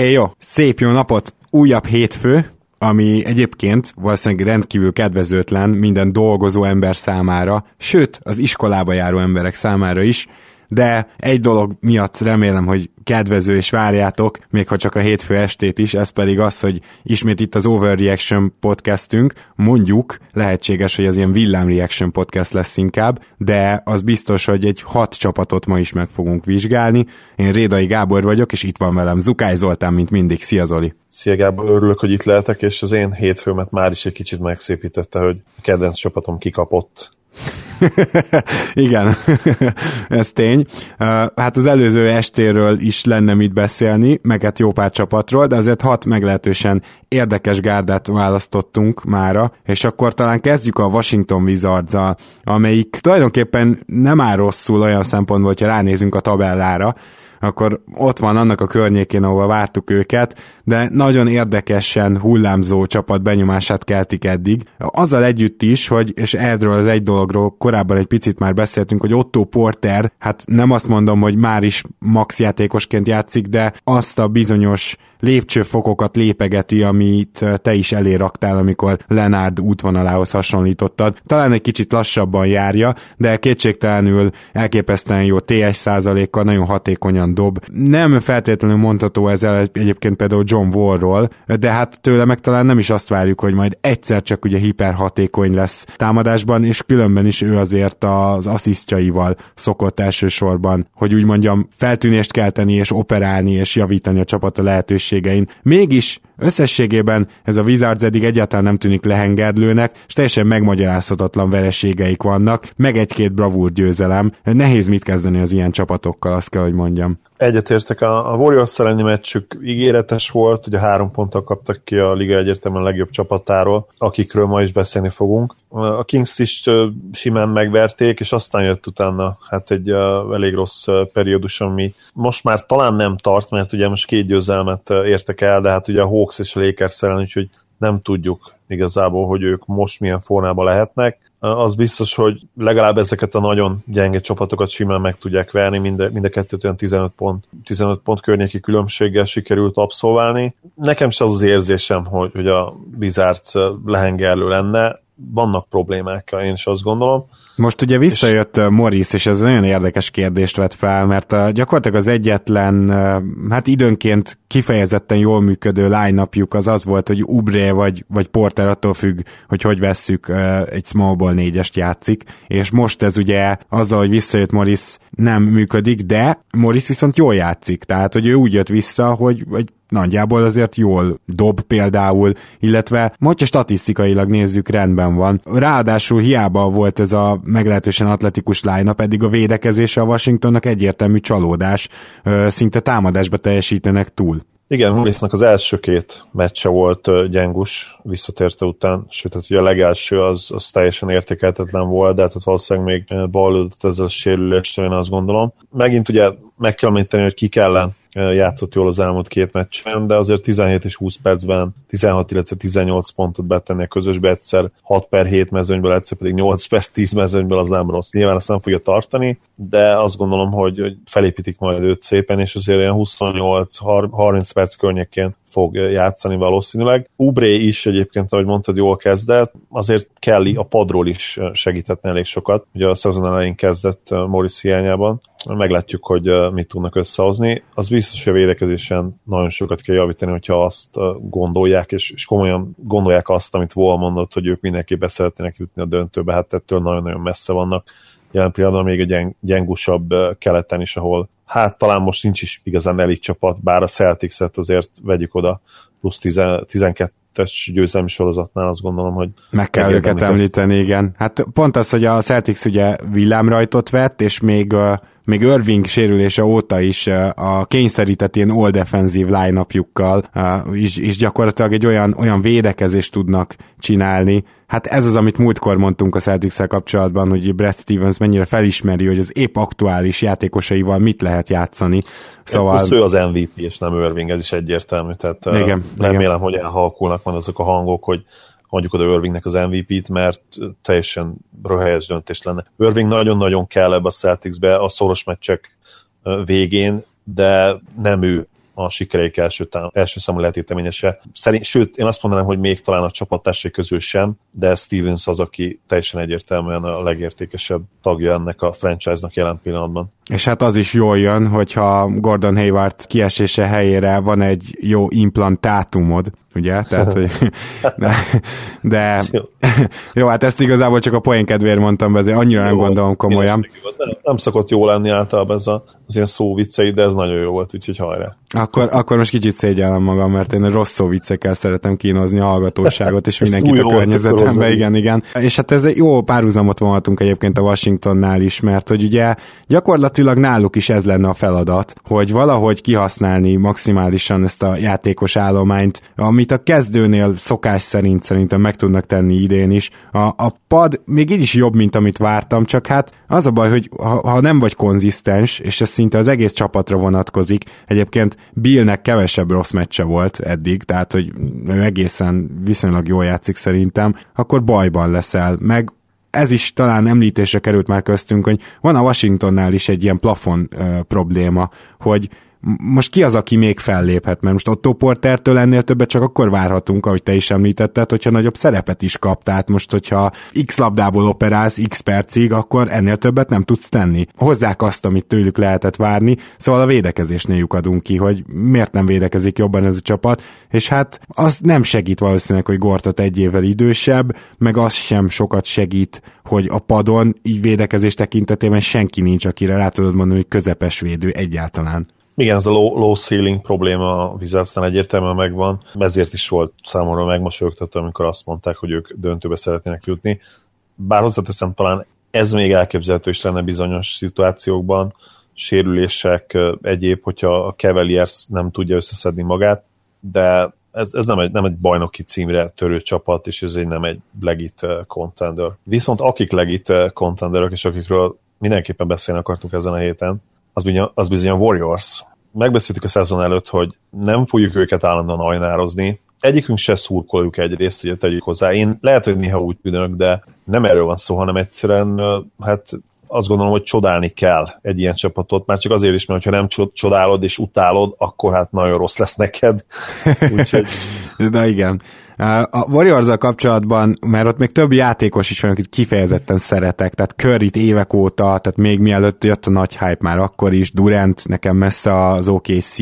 É, jó, szép jó napot! Újabb hétfő, ami egyébként valószínűleg rendkívül kedvezőtlen minden dolgozó ember számára, sőt, az iskolába járó emberek számára is, de egy dolog miatt remélem, hogy kedvező és várjátok, még ha csak a hétfő estét is, ez pedig az, hogy ismét itt az Overreaction podcastünk, mondjuk lehetséges, hogy az ilyen villám reaction podcast lesz inkább, de az biztos, hogy egy hat csapatot ma is meg fogunk vizsgálni. Én Rédai Gábor vagyok, és itt van velem Zukály Zoltán, mint mindig. Szia Zoli! Szia Gábor, örülök, hogy itt lehetek, és az én hétfőmet már is egy kicsit megszépítette, hogy a kedvenc csapatom kikapott Igen, ez tény. Hát az előző estéről is lenne mit beszélni, meg hát jó pár csapatról, de azért hat meglehetősen érdekes gárdát választottunk mára, és akkor talán kezdjük a Washington wizards amelyik tulajdonképpen nem áll rosszul olyan szempontból, hogyha ránézünk a tabellára, akkor ott van annak a környékén, ahova vártuk őket, de nagyon érdekesen hullámzó csapat benyomását keltik eddig. Azzal együtt is, hogy, és erről az egy dologról korábban egy picit már beszéltünk, hogy Otto Porter, hát nem azt mondom, hogy már is max játékosként játszik, de azt a bizonyos lépcsőfokokat lépegeti, amit te is eléraktál, amikor Lenárd útvonalához hasonlítottad. Talán egy kicsit lassabban járja, de kétségtelenül elképesztően jó TS százalékkal, nagyon hatékonyan dob. Nem feltétlenül mondható ezzel egyébként például John Wallról, de hát tőle meg talán nem is azt várjuk, hogy majd egyszer csak ugye hiperhatékony lesz támadásban, és különben is ő azért az asszisztjaival szokott elsősorban, hogy úgy mondjam, feltűnést kelteni és operálni és javítani a csapat a lehetőségein. Mégis Összességében ez a Wizards eddig egyáltalán nem tűnik lehengerlőnek, és teljesen megmagyarázhatatlan vereségeik vannak, meg egy-két bravúr győzelem. Nehéz mit kezdeni az ilyen csapatokkal, azt kell, hogy mondjam. Egyetértek, a, a Warriors elleni meccsük ígéretes volt, ugye három ponttal kaptak ki a liga egyértelműen legjobb csapatáról, akikről ma is beszélni fogunk. A Kings is simán megverték, és aztán jött utána hát egy elég rossz periódus, ami most már talán nem tart, mert ugye most két győzelmet értek el, de hát ugye a Hawks és a Lakers ellen, úgyhogy nem tudjuk igazából, hogy ők most milyen formában lehetnek az biztos, hogy legalább ezeket a nagyon gyenge csapatokat simán meg tudják verni, mind, mind a kettőt olyan 15 pont, 15 pont környéki különbséggel sikerült abszolválni. Nekem sem az az érzésem, hogy, hogy a Bizárc lehengerlő lenne, vannak problémák, én is azt gondolom. Most ugye visszajött és... Morris, és ez nagyon érdekes kérdést vett fel, mert gyakorlatilag az egyetlen, hát időnként kifejezetten jól működő line az az volt, hogy Ubré vagy, vagy Porter attól függ, hogy hogy vesszük, egy small ball négyest játszik, és most ez ugye azzal, hogy visszajött Morris nem működik, de Morris viszont jól játszik, tehát hogy ő úgy jött vissza, hogy, hogy nagyjából azért jól dob például, illetve hogyha statisztikailag nézzük, rendben van. Ráadásul hiába volt ez a meglehetősen atletikus line pedig a védekezése a Washingtonnak egyértelmű csalódás, szinte támadásba teljesítenek túl. Igen, Mullisnak az első két meccse volt gyengus visszatérte után, sőt, hát ugye a legelső az, az teljesen értékeltetlen volt, de hát az valószínűleg még ballődött ezzel a sérüléstől, én azt gondolom. Megint ugye meg kell említeni, hogy ki ellen játszott jól az elmúlt két meccsen, de azért 17 és 20 percben 16, illetve 18 pontot betenni a közösbe egyszer, 6 per 7 mezőnyből, egyszer pedig 8 per 10 mezőnyből az nem rossz. Nyilván azt nem fogja tartani, de azt gondolom, hogy, felépítik majd őt szépen, és azért olyan 28-30 perc környékén fog játszani valószínűleg. Ubré is egyébként, ahogy mondtad, jól kezdett, azért Kelly a padról is segíthetne elég sokat. Ugye a szezon elején kezdett Morris hiányában. Meglátjuk, hogy mit tudnak összehozni. Az biztos, hogy a védekezésen nagyon sokat kell javítani, hogyha azt gondolják, és, és komolyan gondolják azt, amit Vol mondott, hogy ők mindenképpen szeretnének jutni a döntőbe, hát ettől nagyon-nagyon messze vannak jelen pillanatban még egy gyeng, gyengusabb keleten is, ahol hát talán most nincs is igazán elit csapat, bár a Celtics-et azért vegyük oda plusz 10, 12-es győzelmi sorozatnál azt gondolom, hogy... Meg kell őket említeni, ezt. igen. Hát pont az, hogy a Celtics ugye villámrajtot vett, és még még Irving sérülése óta is a kényszerített ilyen all defensive line is, is gyakorlatilag egy olyan, olyan védekezést tudnak csinálni. Hát ez az, amit múltkor mondtunk a celtics kapcsolatban, hogy Brad Stevens mennyire felismeri, hogy az épp aktuális játékosaival mit lehet játszani. Szóval... ő az MVP, és nem Irving, ez is egyértelmű. Tehát igen, remélem, igen. hogy elhalkulnak van azok a hangok, hogy mondjuk oda Irvingnek az MVP-t, mert teljesen röhelyes döntés lenne. Irving nagyon-nagyon kell ebbe a Celticsbe a szoros meccsek végén, de nem ő a sikereik első, tám- első számú letéteményese. Szerint, sőt, én azt mondanám, hogy még talán a csapattársai közül sem, de Stevens az, aki teljesen egyértelműen a legértékesebb tagja ennek a franchise-nak jelen pillanatban. És hát az is jól jön, hogyha Gordon Hayward kiesése helyére van egy jó implantátumod, ugye? Tehát, hogy, de, de jó, hát ezt igazából csak a poén kedvéért mondtam be, azért annyira jó, nem gondolom komolyan. Nem, nem szokott jó lenni általában ez a, az ilyen szó viccei, de ez nagyon jó volt, úgyhogy hajrá. Akkor, akkor most kicsit szégyellem magam, mert én rossz viccekkel szeretem kínozni a hallgatóságot, és mindenkit a környezetembe, igen, igen. És hát ez jó párhuzamot vonhatunk egyébként a Washingtonnál is, mert hogy ugye gyakorlatilag náluk is ez lenne a feladat, hogy valahogy kihasználni maximálisan ezt a játékos állományt, amit a kezdőnél szokás szerint szerintem meg tudnak tenni idén is. A, a pad még így is jobb, mint amit vártam, csak hát az a baj, hogy ha, ha nem vagy konzisztens, és ez szinte az egész csapatra vonatkozik, egyébként Billnek kevesebb rossz meccse volt eddig, tehát hogy egészen viszonylag jól játszik szerintem, akkor bajban leszel, meg ez is talán említésre került már köztünk, hogy van a Washingtonnál is egy ilyen plafon ö, probléma, hogy most ki az, aki még felléphet? Mert most Otto Portertől ennél többet csak akkor várhatunk, ahogy te is említetted, hogyha nagyobb szerepet is kap. Tehát most, hogyha x labdából operálsz x percig, akkor ennél többet nem tudsz tenni. Hozzák azt, amit tőlük lehetett várni, szóval a védekezésnél lyukadunk ki, hogy miért nem védekezik jobban ez a csapat, és hát az nem segít valószínűleg, hogy Gortat egy évvel idősebb, meg az sem sokat segít, hogy a padon így védekezés tekintetében senki nincs, akire rá tudod mondani, hogy közepes védő egyáltalán. Igen, ez a low, low ceiling probléma a Wizardsnál egyértelműen megvan, ezért is volt számomra megmosolyogtató, amikor azt mondták, hogy ők döntőbe szeretnének jutni. Bár hozzáteszem, talán ez még elképzelhető is lenne bizonyos szituációkban, sérülések, egyéb, hogyha a Cavaliers nem tudja összeszedni magát, de ez, ez nem, egy, nem egy bajnoki címre törő csapat, és ez egy nem egy legit contender. Viszont akik legit contenderek, és akikről mindenképpen beszélni akartunk ezen a héten, az bizony, az bizony a Warriors. Megbeszéltük a szezon előtt, hogy nem fogjuk őket állandóan ajnározni, egyikünk se szurkoljuk egyrészt, ugye tegyük hozzá. Én lehet, hogy néha úgy tűnök, de nem erről van szó, hanem egyszerűen hát azt gondolom, hogy csodálni kell egy ilyen csapatot, már csak azért is, mert ha nem csodálod és utálod, akkor hát nagyon rossz lesz neked. Úgyhogy... Na igen. A warriors kapcsolatban, mert ott még több játékos is van, akit kifejezetten szeretek, tehát Curry-t évek óta, tehát még mielőtt jött a nagy hype már akkor is, Durant nekem messze az OKC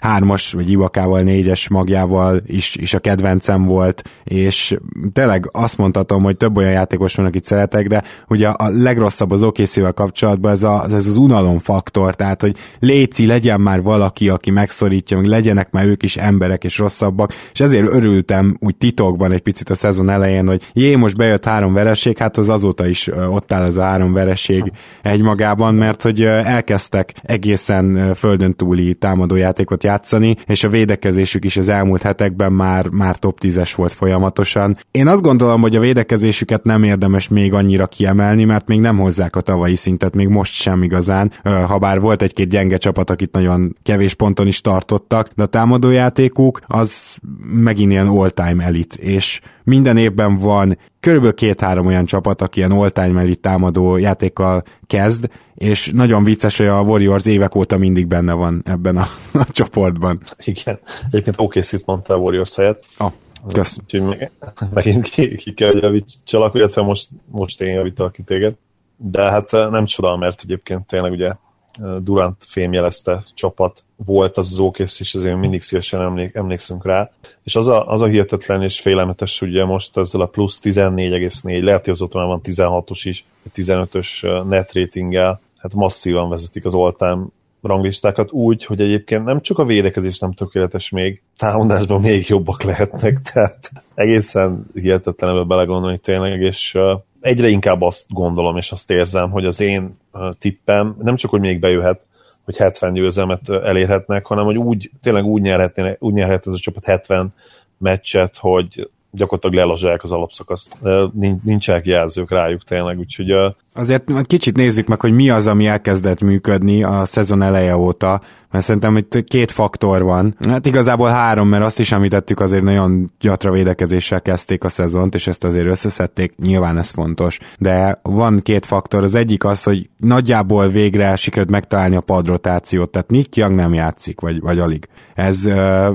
3-as, vagy Ibakával 4-es magjával is, is a kedvencem volt, és tényleg azt mondhatom, hogy több olyan játékos van, akit szeretek, de ugye a legrosszabb az OKC-vel kapcsolatban ez, a, ez az unalom faktor, tehát hogy léci, legyen már valaki, aki megszorítja, meg legyenek már ők is emberek és rosszabbak, és ezért örültem úgy titokban egy picit a szezon elején, hogy jé, most bejött három vereség, hát az azóta is ott áll ez a három vereség egymagában, mert hogy elkezdtek egészen földön túli támadójátékot játszani, és a védekezésük is az elmúlt hetekben már, már top 10-es volt folyamatosan. Én azt gondolom, hogy a védekezésüket nem érdemes még annyira kiemelni, mert még nem hozzák a tavalyi szintet, még most sem igazán, ha bár volt egy-két gyenge csapat, akit nagyon kevés ponton is tartottak, de a támadójátékuk az megint ilyen all-time elit, és minden évben van körülbelül két-három olyan csapat, aki ilyen all-time elit támadó játékkal kezd, és nagyon vicces, hogy a Warriors évek óta mindig benne van ebben a, a csoportban. Igen, egyébként OKC-t mondta a Warriors helyett. Ah, Kösz. Úgyhogy megint ki, ki kell, hogy javítsalak, illetve most, most én javítalak ki téged. De hát nem csoda, mert egyébként tényleg ugye Durant fémjelezte csapat volt az az OKC, és azért mindig szívesen emlék, emlékszünk rá. És az a, az a hihetetlen és félelmetes, ugye most ezzel a plusz 14,4, lehet, hogy azóta már van 16-os is, 15-ös net ratinggel, hát masszívan vezetik az oltám ranglistákat úgy, hogy egyébként nem csak a védekezés nem tökéletes még, támadásban még jobbak lehetnek, tehát egészen hihetetlen ebbe belegondolni tényleg, és egyre inkább azt gondolom, és azt érzem, hogy az én tippem nem csak, hogy még bejöhet, hogy 70 győzelmet elérhetnek, hanem hogy úgy, tényleg úgy, nyerhetné, úgy nyerhet ez a csapat 70 meccset, hogy gyakorlatilag lelazsálják az alapszakaszt. Nincsenek jelzők rájuk tényleg, úgyhogy Azért kicsit nézzük meg, hogy mi az, ami elkezdett működni a szezon eleje óta, mert szerintem itt két faktor van. Hát igazából három, mert azt is említettük, azért nagyon gyatra védekezéssel kezdték a szezont, és ezt azért összeszedték, nyilván ez fontos. De van két faktor, az egyik az, hogy nagyjából végre sikerült megtalálni a padrotációt, tehát Nick Young nem játszik, vagy, vagy alig. Ez, uh,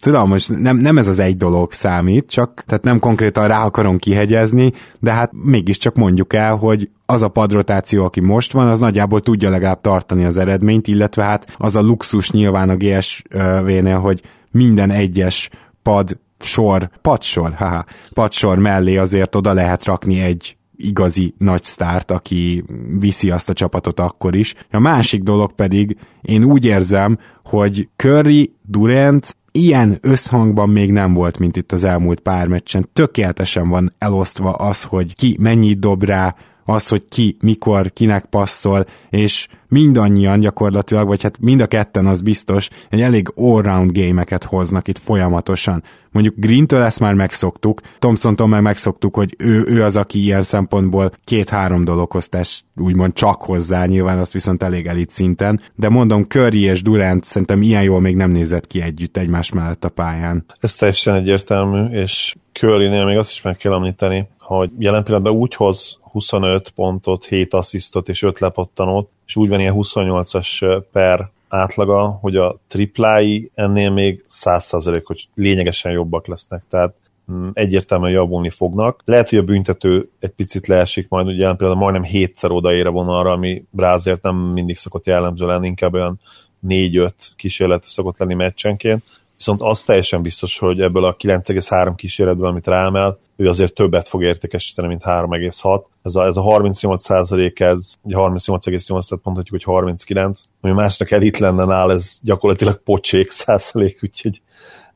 tudom, most nem, nem ez az egy dolog számít, csak tehát nem konkrétan rá akarom kihegyezni, de hát mégiscsak mondjuk el, hogy az a padrotáció, aki most van, az nagyjából tudja legalább tartani az eredményt, illetve hát az a luxus nyilván a GSV-nél, hogy minden egyes pad sor, padsor, haha, padsor mellé azért oda lehet rakni egy igazi nagy sztárt, aki viszi azt a csapatot akkor is. A másik dolog pedig, én úgy érzem, hogy Curry, Durant ilyen összhangban még nem volt, mint itt az elmúlt pár meccsen. Tökéletesen van elosztva az, hogy ki mennyit dob rá, az, hogy ki, mikor, kinek passzol, és mindannyian gyakorlatilag, vagy hát mind a ketten az biztos, egy elég all-round gémeket hoznak itt folyamatosan. Mondjuk Green-től ezt már megszoktuk, Thompson-tól meg megszoktuk, hogy ő, ő az, aki ilyen szempontból két-három dologhoz tesz, úgymond csak hozzá, nyilván azt viszont elég elit szinten, de mondom, Curry és Durant szerintem ilyen jól még nem nézett ki együtt egymás mellett a pályán. Ez teljesen egyértelmű, és Currynél még azt is meg kell említeni, hogy jelen pillanatban úgy hoz 25 pontot, 7 asszisztot és 5 lepattanót, és úgy van ilyen 28-as per átlaga, hogy a triplái ennél még 100% hogy lényegesen jobbak lesznek, tehát mm, egyértelműen javulni fognak. Lehet, hogy a büntető egy picit leesik majd, ugye például majdnem hétszer odaér a vonalra, ami rá azért nem mindig szokott jellemző lenni, inkább olyan 4-5 kísérlet szokott lenni meccsenként. Viszont az teljesen biztos, hogy ebből a 9,3 kísérletből, amit ráemel, ő azért többet fog értékesíteni, mint 3,6. Ez a, ez a 38 százalék, ez 38,8, tehát mondhatjuk, hogy 39, ami másnak elit lenne nál, ez gyakorlatilag pocsék százalék, úgyhogy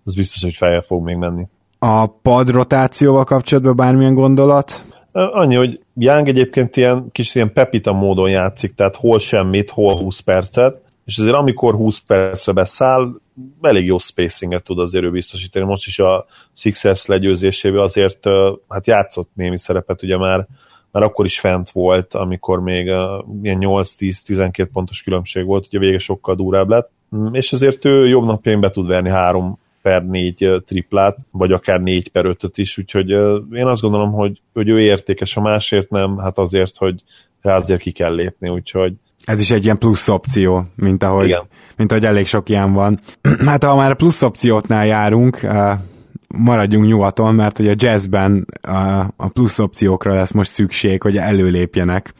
ez biztos, hogy feljel fog még menni. A pad rotációval kapcsolatban bármilyen gondolat? Annyi, hogy Young egyébként ilyen kis ilyen pepita módon játszik, tehát hol semmit, hol 20 percet, és azért amikor 20 percre beszáll, elég jó spacinget tud azért ő biztosítani. Most is a Sixers legyőzésével azért hát játszott némi szerepet, ugye már, már akkor is fent volt, amikor még ilyen 8-10-12 pontos különbség volt, ugye vége sokkal durább lett, mm, és azért ő jobb napjain be tud verni három per négy triplát, vagy akár négy per ötöt is, úgyhogy én azt gondolom, hogy, hogy ő értékes, a másért nem, hát azért, hogy rá azért ki kell lépni, úgyhogy ez is egy ilyen plusz opció, mint ahogy, Igen. mint ahogy elég sok ilyen van. hát ha már a plusz opciótnál járunk, maradjunk nyugaton, mert ugye a jazzben a plusz opciókra lesz most szükség, hogy előlépjenek.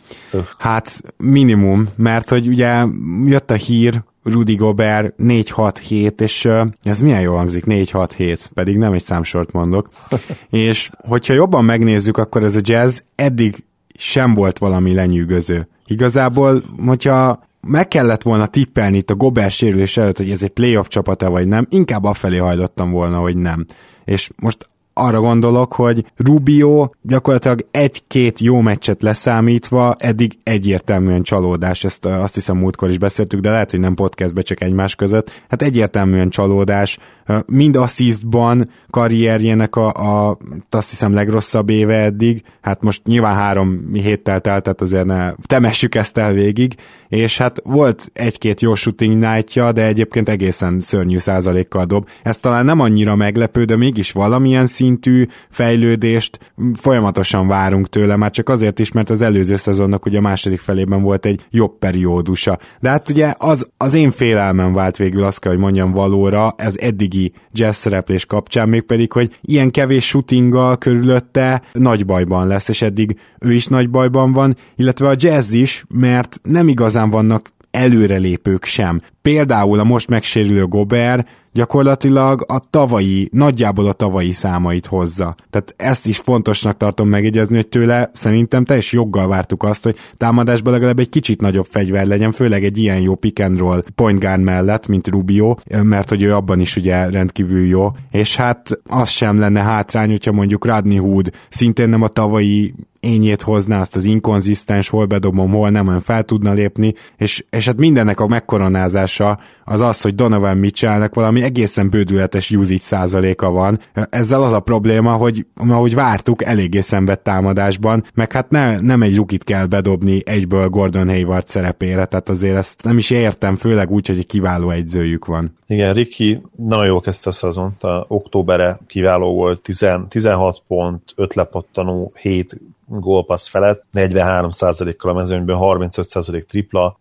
Hát minimum, mert hogy ugye jött a hír, Rudy Gobert 4-6-7, és ez milyen jól hangzik, 4-6-7, pedig nem egy számsort mondok. és hogyha jobban megnézzük, akkor ez a jazz eddig sem volt valami lenyűgöző. Igazából, hogyha meg kellett volna tippelni itt a Gobert sérülés előtt, hogy ez egy playoff csapata vagy nem, inkább afelé hajlottam volna, hogy nem. És most arra gondolok, hogy Rubio gyakorlatilag egy-két jó meccset leszámítva eddig egyértelműen csalódás, ezt azt hiszem múltkor is beszéltük, de lehet, hogy nem podcastbe, csak egymás között. Hát egyértelműen csalódás, mind assistban karrierjének a, a azt hiszem legrosszabb éve eddig, hát most nyilván három héttel telt, tehát azért ne temessük ezt el végig, és hát volt egy-két jó shooting night de egyébként egészen szörnyű százalékkal dob. Ez talán nem annyira meglepő, de mégis valamilyen szintű fejlődést folyamatosan várunk tőle, már csak azért is, mert az előző szezonnak ugye a második felében volt egy jobb periódusa. De hát ugye az, az én félelmem vált végül azt kell, hogy mondjam valóra, ez eddigi jazz szereplés kapcsán, mégpedig, hogy ilyen kevés shootinggal körülötte nagy bajban lesz, és eddig ő is nagy bajban van, illetve a jazz is, mert nem igazán vannak előrelépők sem. Például a most megsérülő Gober gyakorlatilag a tavalyi, nagyjából a tavalyi számait hozza. Tehát ezt is fontosnak tartom megjegyezni, hogy tőle szerintem teljes joggal vártuk azt, hogy támadásban legalább egy kicsit nagyobb fegyver legyen, főleg egy ilyen jó pick and roll point guard mellett, mint Rubio, mert hogy ő abban is ugye rendkívül jó, és hát az sem lenne hátrány, hogyha mondjuk Radney Hood szintén nem a tavalyi ényét hozná, azt az inkonzisztens, hol bedobom, hol nem, olyan fel tudna lépni, és, és hát mindennek a megkoronázása az az, hogy Donovan Mitchellnek valami egészen bődületes usage százaléka van. Ezzel az a probléma, hogy ahogy vártuk, eléggé szenved támadásban, meg hát ne, nem egy rukit kell bedobni egyből Gordon Hayward szerepére, tehát azért ezt nem is értem, főleg úgy, hogy egy kiváló egyzőjük van. Igen, Ricky nagyon jól kezdte a szezont, a októbere kiváló volt, 10, 16 pont, 5 lepattanó, 7 gólpassz felett, 43%-kal a mezőnyben, 35% tripla,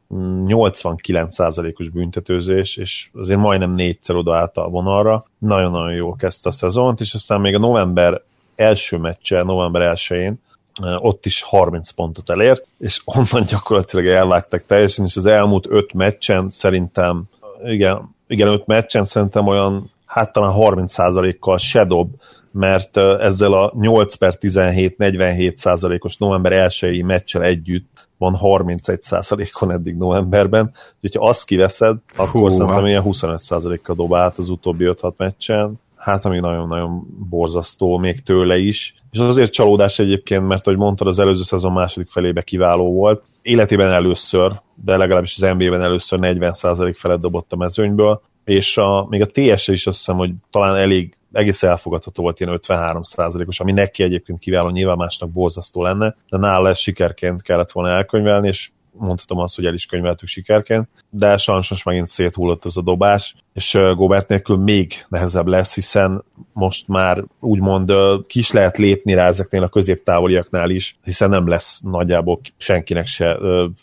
89%-os büntetőzés, és azért majdnem négyszer odaállt a vonalra. Nagyon-nagyon jól kezdte a szezont, és aztán még a november első meccse, november 1-én, ott is 30 pontot elért, és onnan gyakorlatilag elvágtak teljesen, és az elmúlt 5 meccsen szerintem, igen, igen, 5 meccsen szerintem olyan, hát talán 30%-kal se dob, mert ezzel a 8 per 17 47 százalékos november 1-i meccsel együtt van 31 százalékon eddig novemberben, úgyhogy ha azt kiveszed, akkor Hú, szerintem ilyen 25 százalékkal dobált az utóbbi 5-6 meccsen, hát ami nagyon-nagyon borzasztó még tőle is, és az azért csalódás egyébként, mert ahogy mondtad, az előző szezon második felébe kiváló volt, életében először, de legalábbis az NBA-ben először 40% felett dobott a mezőnyből, és a, még a TS is azt hiszem, hogy talán elég egész elfogadható volt ilyen 53 os ami neki egyébként kiváló, nyilván másnak borzasztó lenne, de nála ez sikerként kellett volna elkönyvelni, és mondhatom azt, hogy el is könyveltük sikerként, de sajnos megint széthullott az a dobás, és Gobert nélkül még nehezebb lesz, hiszen most már úgymond kis lehet lépni rá ezeknél a középtávoliaknál is, hiszen nem lesz nagyjából senkinek se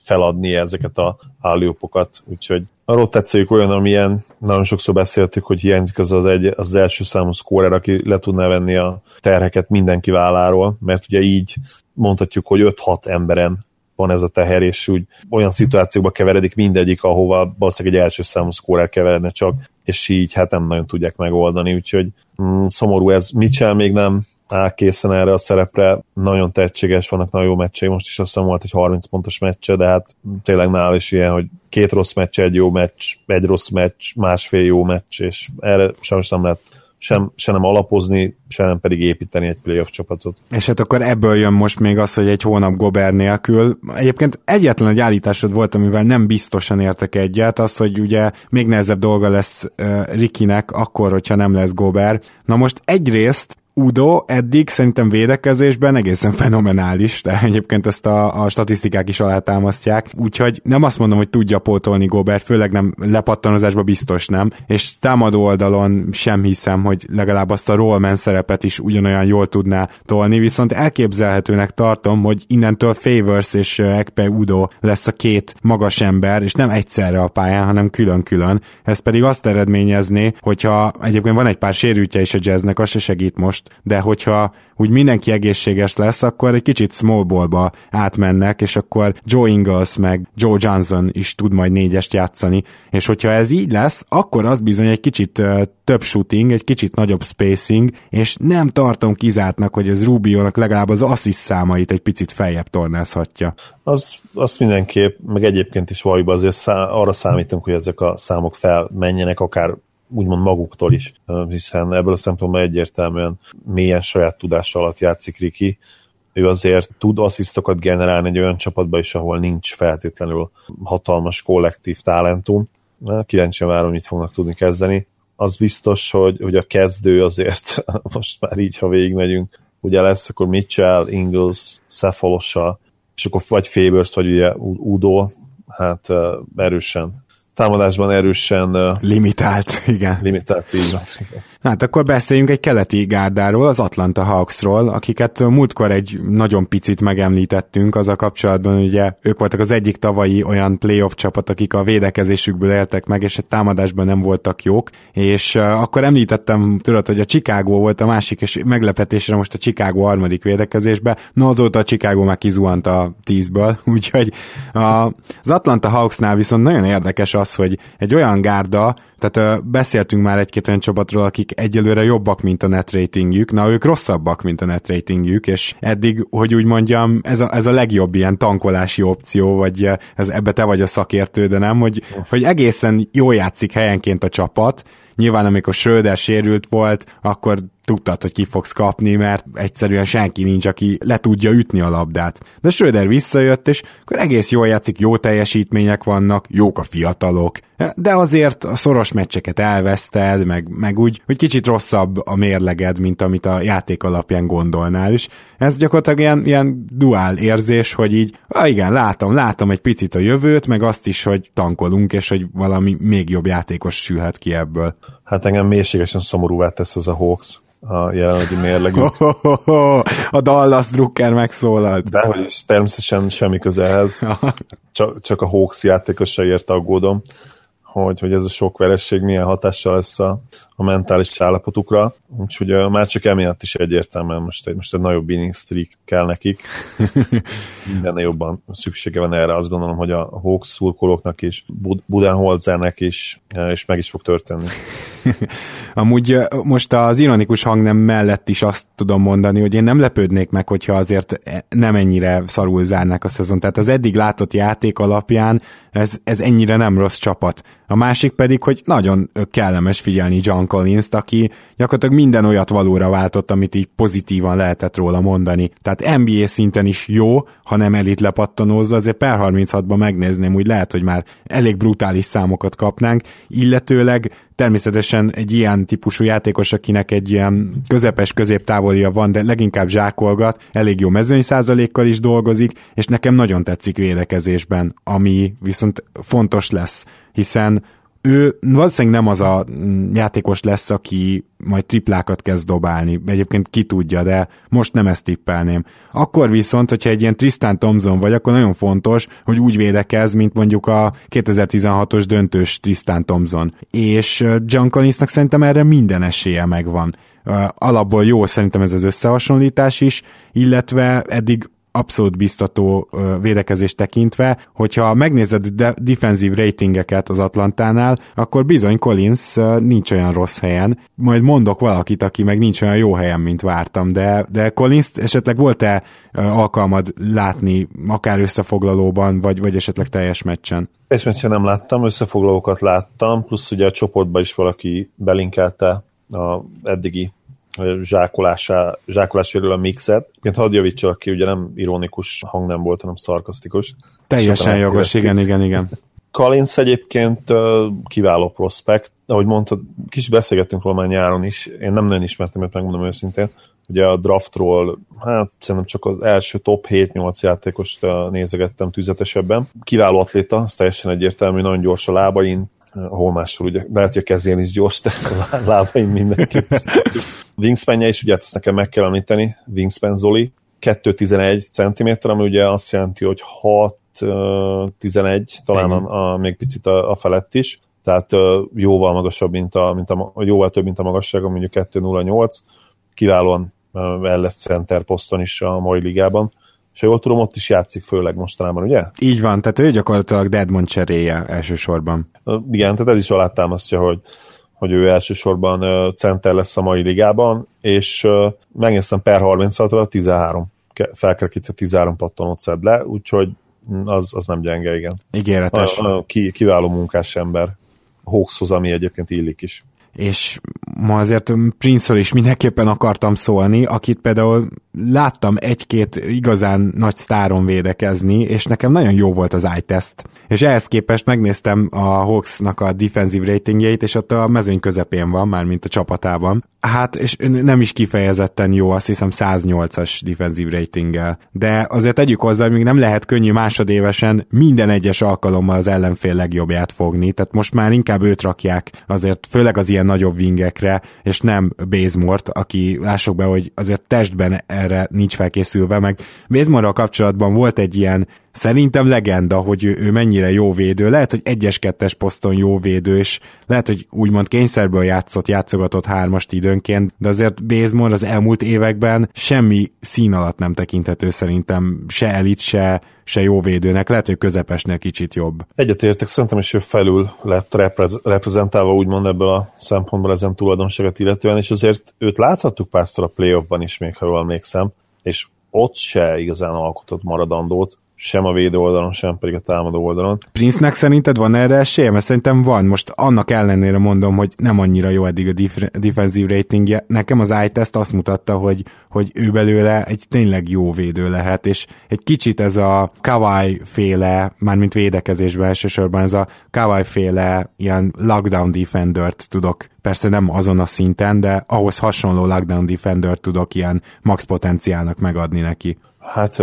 feladni ezeket a állópokat, úgyhogy a rotációjuk olyan, amilyen nagyon sokszor beszéltük, hogy hiányzik az az, egy, az első számú szkórer, aki le tudná venni a terheket mindenki válláról, mert ugye így mondhatjuk, hogy 5-6 emberen van ez a teher, és úgy olyan szituációkba keveredik mindegyik, ahova valószínűleg egy első számú szkórer keveredne csak, és így hát nem nagyon tudják megoldani, úgyhogy mm, szomorú ez. Mitchell még nem áll készen erre a szerepre, nagyon tehetséges, vannak nagyon jó meccsei, most is azt hiszem volt egy 30 pontos meccse, de hát tényleg nál is ilyen, hogy két rossz meccs, egy jó meccs, egy rossz meccs, másfél jó meccs, és erre sajnos nem lehet sem, se nem alapozni, se nem pedig építeni egy playoff csapatot. És hát akkor ebből jön most még az, hogy egy hónap Gober nélkül. Egyébként egyetlen egy állításod volt, amivel nem biztosan értek egyet, az, hogy ugye még nehezebb dolga lesz uh, Rikinek akkor, hogyha nem lesz Gober. Na most egyrészt Udo eddig szerintem védekezésben egészen fenomenális, de egyébként ezt a, a statisztikák is alátámasztják, úgyhogy nem azt mondom, hogy tudja pótolni Gobert, főleg nem lepattanozásban biztos nem, és támadó oldalon sem hiszem, hogy legalább azt a rollman szerepet is ugyanolyan jól tudná tolni, viszont elképzelhetőnek tartom, hogy innentől Favors és Ekpe Udo lesz a két magas ember, és nem egyszerre a pályán, hanem külön-külön. Ez pedig azt eredményezné, hogyha egyébként van egy pár sérültje is a jazznek, az se segít most, de hogyha úgy mindenki egészséges lesz, akkor egy kicsit small ballba átmennek, és akkor Joe Ingles meg Joe Johnson is tud majd négyest játszani, és hogyha ez így lesz, akkor az bizony egy kicsit több shooting, egy kicsit nagyobb spacing, és nem tartom kizártnak, hogy ez Rubionak legalább az assist számait egy picit feljebb tornázhatja. Az, azt mindenképp, meg egyébként is valójában azért szá, arra számítunk, hogy ezek a számok felmenjenek, akár úgymond maguktól is, hiszen ebből a szempontból egyértelműen mélyen saját tudása alatt játszik Riki. Ő azért tud asszisztokat generálni egy olyan csapatba is, ahol nincs feltétlenül hatalmas kollektív talentum. Kíváncsian várom, mit fognak tudni kezdeni. Az biztos, hogy, hogy a kezdő azért, most már így, ha végigmegyünk, ugye lesz akkor Mitchell, Ingles, Szefalosa, és akkor vagy Fabers, vagy ugye Udo, hát erősen támadásban erősen... Limitált, igen. Limitált, így van. Hát akkor beszéljünk egy keleti gárdáról, az Atlanta Hawksról, akiket múltkor egy nagyon picit megemlítettünk az a kapcsolatban, ugye ők voltak az egyik tavalyi olyan playoff csapat, akik a védekezésükből éltek meg, és a támadásban nem voltak jók, és akkor említettem, tudod, hogy a Chicago volt a másik, és meglepetésre most a Chicago harmadik védekezésbe, no azóta a Chicago már kizuhant a tízből, úgyhogy az Atlanta Hawksnál viszont nagyon érdekes az, az, hogy egy olyan gárda, tehát ö, beszéltünk már egy-két olyan csapatról, akik egyelőre jobbak, mint a net ratingjük, na ők rosszabbak, mint a net ratingjük, és eddig, hogy úgy mondjam, ez a, ez a legjobb ilyen tankolási opció, vagy ez, ebbe te vagy a szakértő, de nem, hogy, hogy egészen jól játszik helyenként a csapat, Nyilván, amikor Schröder sérült volt, akkor tudtad, hogy ki fogsz kapni, mert egyszerűen senki nincs, aki le tudja ütni a labdát. De Schröder visszajött, és akkor egész jól játszik, jó teljesítmények vannak, jók a fiatalok, de azért a szoros meccseket elveszted, meg, meg úgy, hogy kicsit rosszabb a mérleged, mint amit a játék alapján gondolnál, és ez gyakorlatilag ilyen, ilyen duál érzés, hogy így, ah igen, látom, látom egy picit a jövőt, meg azt is, hogy tankolunk, és hogy valami még jobb játékos sülhet ki ebből. Hát engem mélységesen szomorúvá tesz ez a Hawks a jelenlegi mérlegű. a Dallas Drucker megszólalt. hogy is, természetesen semmi közelhez. csak, csak a Hawks játékosaiért aggódom hogy, hogy ez a sok veresség milyen hatással lesz a, a mentális állapotukra, úgyhogy uh, már csak emiatt is egyértelműen most egy, most egy nagyobb inning streak kell nekik. Minden jobban szüksége van erre, azt gondolom, hogy a Hawks szurkolóknak is, Bud- Budenholzernek is, és meg is fog történni. Amúgy most az ironikus hangnem mellett is azt tudom mondani, hogy én nem lepődnék meg, hogyha azért e, nem ennyire szarul zárnák a szezon. Tehát az eddig látott játék alapján ez, ez ennyire nem rossz csapat. A másik pedig, hogy nagyon kellemes figyelni John Collins-t, aki gyakorlatilag minden olyat valóra váltott, amit így pozitívan lehetett róla mondani. Tehát NBA szinten is jó, ha nem elit lepattanózza, azért per 36-ban megnézném, úgy lehet, hogy már elég brutális számokat kapnánk, illetőleg természetesen egy ilyen típusú játékos, akinek egy ilyen közepes középtávolia van, de leginkább zsákolgat, elég jó mezőny százalékkal is dolgozik, és nekem nagyon tetszik védekezésben, ami viszont fontos lesz, hiszen ő valószínűleg nem az a játékos lesz, aki majd triplákat kezd dobálni, egyébként ki tudja, de most nem ezt tippelném. Akkor viszont, hogyha egy ilyen Tristan Thompson vagy, akkor nagyon fontos, hogy úgy védekez, mint mondjuk a 2016-os döntős Tristan Thompson. És John Collinsnak szerintem erre minden esélye megvan. Alapból jó szerintem ez az összehasonlítás is, illetve eddig abszolút biztató védekezést tekintve, hogyha megnézed a defensív ratingeket az Atlantánál, akkor bizony Collins nincs olyan rossz helyen. Majd mondok valakit, aki meg nincs olyan jó helyen, mint vártam, de, de Collins esetleg volt-e alkalmad látni akár összefoglalóban, vagy, vagy esetleg teljes meccsen? Teljes meccsen nem láttam, összefoglalókat láttam, plusz ugye a csoportban is valaki belinkelte a eddigi zsákolásá, zsákoláséről a mixet. Én hadd javítsalak ki, ugye nem ironikus hang nem volt, hanem szarkasztikus. Teljesen jogos, igen, igen, igen. Collins egyébként kiváló prospekt, ahogy mondtad, kis beszélgettünk róla már nyáron is, én nem nagyon ismertem, mert megmondom őszintén, ugye a draftról, hát szerintem csak az első top 7-8 játékost nézegettem tüzetesebben. Kiváló atléta, ez teljesen egyértelmű, nagyon gyors a lábain, ahol máshol ugye, lehet, hogy a kezén is gyors, de a lábain mindenki. Wingspanje is, ugye hát ezt nekem meg kell említeni, Wingspan Zoli, 2,11 cm, ami ugye azt jelenti, hogy 6,11, talán a, a, még picit a, a felett is, tehát jóval magasabb, mint a, mint a, jóval több, mint a magassága, mondjuk 2,08, kiválóan el lesz center poszton is a mai ligában és jól tudom, ott is játszik főleg mostanában, ugye? Így van, tehát ő gyakorlatilag Deadmond cseréje elsősorban. Igen, tehát ez is alátámasztja, hogy, hogy ő elsősorban center lesz a mai ligában, és megnéztem per 36-ra 13 felkerekítve 13 pattanót szed le, úgyhogy az, az nem gyenge, igen. Ígéretes. A, a, kiváló munkás ember. Hawkshoz, ami egyébként illik is és ma azért Prince-ről is mindenképpen akartam szólni, akit például láttam egy-két igazán nagy sztáron védekezni, és nekem nagyon jó volt az eye-test. És ehhez képest megnéztem a Hawksnak a defensive ratingjeit, és ott a mezőny közepén van, már mint a csapatában. Hát, és nem is kifejezetten jó, azt hiszem 108-as defensive ratinggel. De azért tegyük hozzá, hogy még nem lehet könnyű másodévesen minden egyes alkalommal az ellenfél legjobbját fogni, tehát most már inkább őt rakják azért, főleg az ilyen nagyobb vingekre, és nem Bazemort, aki lássuk be, hogy azért testben erre nincs felkészülve, meg Bazemorral kapcsolatban volt egy ilyen szerintem legenda, hogy ő, ő mennyire jó védő. Lehet, hogy egyes-kettes poszton jó védő, és lehet, hogy úgymond kényszerből játszott, játszogatott hármast időnként, de azért Bazemore az elmúlt években semmi szín alatt nem tekinthető szerintem se elit, se, se jó védőnek, lehet, hogy közepesnél kicsit jobb. Egyetértek, szerintem is ő felül lett reprez- reprezentálva úgymond ebből a szempontból ezen tulajdonságot illetően, és azért őt láthattuk párszor a playoffban is, még ha jól emlékszem, és ott se igazán alkotott maradandót, sem a védő oldalon, sem pedig a támadó oldalon. Prince-nek szerinted van erre esélye? Mert szerintem van. Most annak ellenére mondom, hogy nem annyira jó eddig a dif- defensív ratingje. Nekem az iTest azt mutatta, hogy, hogy ő belőle egy tényleg jó védő lehet, és egy kicsit ez a Kawai féle, mármint védekezésben elsősorban ez a Kawai féle ilyen lockdown defendert tudok persze nem azon a szinten, de ahhoz hasonló lockdown defender tudok ilyen max potenciálnak megadni neki. Hát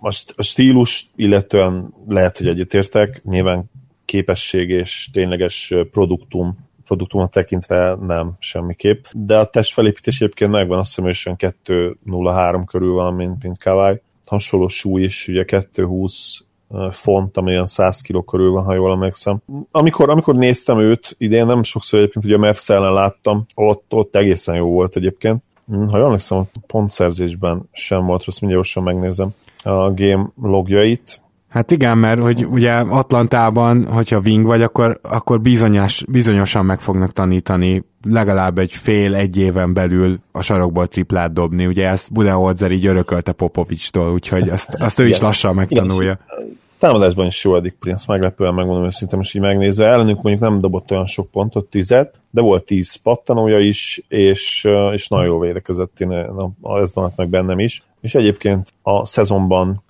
most a stílus illetően lehet, hogy egyetértek, nyilván képesség és tényleges produktum produktumot tekintve nem semmiképp. De a testfelépítés egyébként megvan, azt hiszem, hogy 2.03 körül van, mint, mint Kawai. Hasonló súly is, ugye 2.20 font, ami olyan 100 kg körül van, ha jól emlékszem. Amikor, amikor néztem őt, idén nem sokszor egyébként ugye a Mavs ellen láttam, ott, ott egészen jó volt egyébként. Hm, ha jól emlékszem, pontszerzésben sem volt rossz, mindjárt gyorsan megnézem a game logjait. Hát igen, mert hogy ugye Atlantában, hogyha wing vagy, akkor, akkor bizonyos, bizonyosan meg fognak tanítani legalább egy fél, egy éven belül a sarokból triplát dobni. Ugye ezt Budenholzer így örökölte Popovicstól, úgyhogy azt, azt ő is lassan megtanulja. Igen, támadásban is jó eddig Prince, meglepően megmondom őszintén, most így megnézve. Ellenünk mondjuk nem dobott olyan sok pontot, tizet, de volt tíz pattanója is, és, és nagyon jó védekezett, én, ez van meg bennem is. És egyébként a szezonban,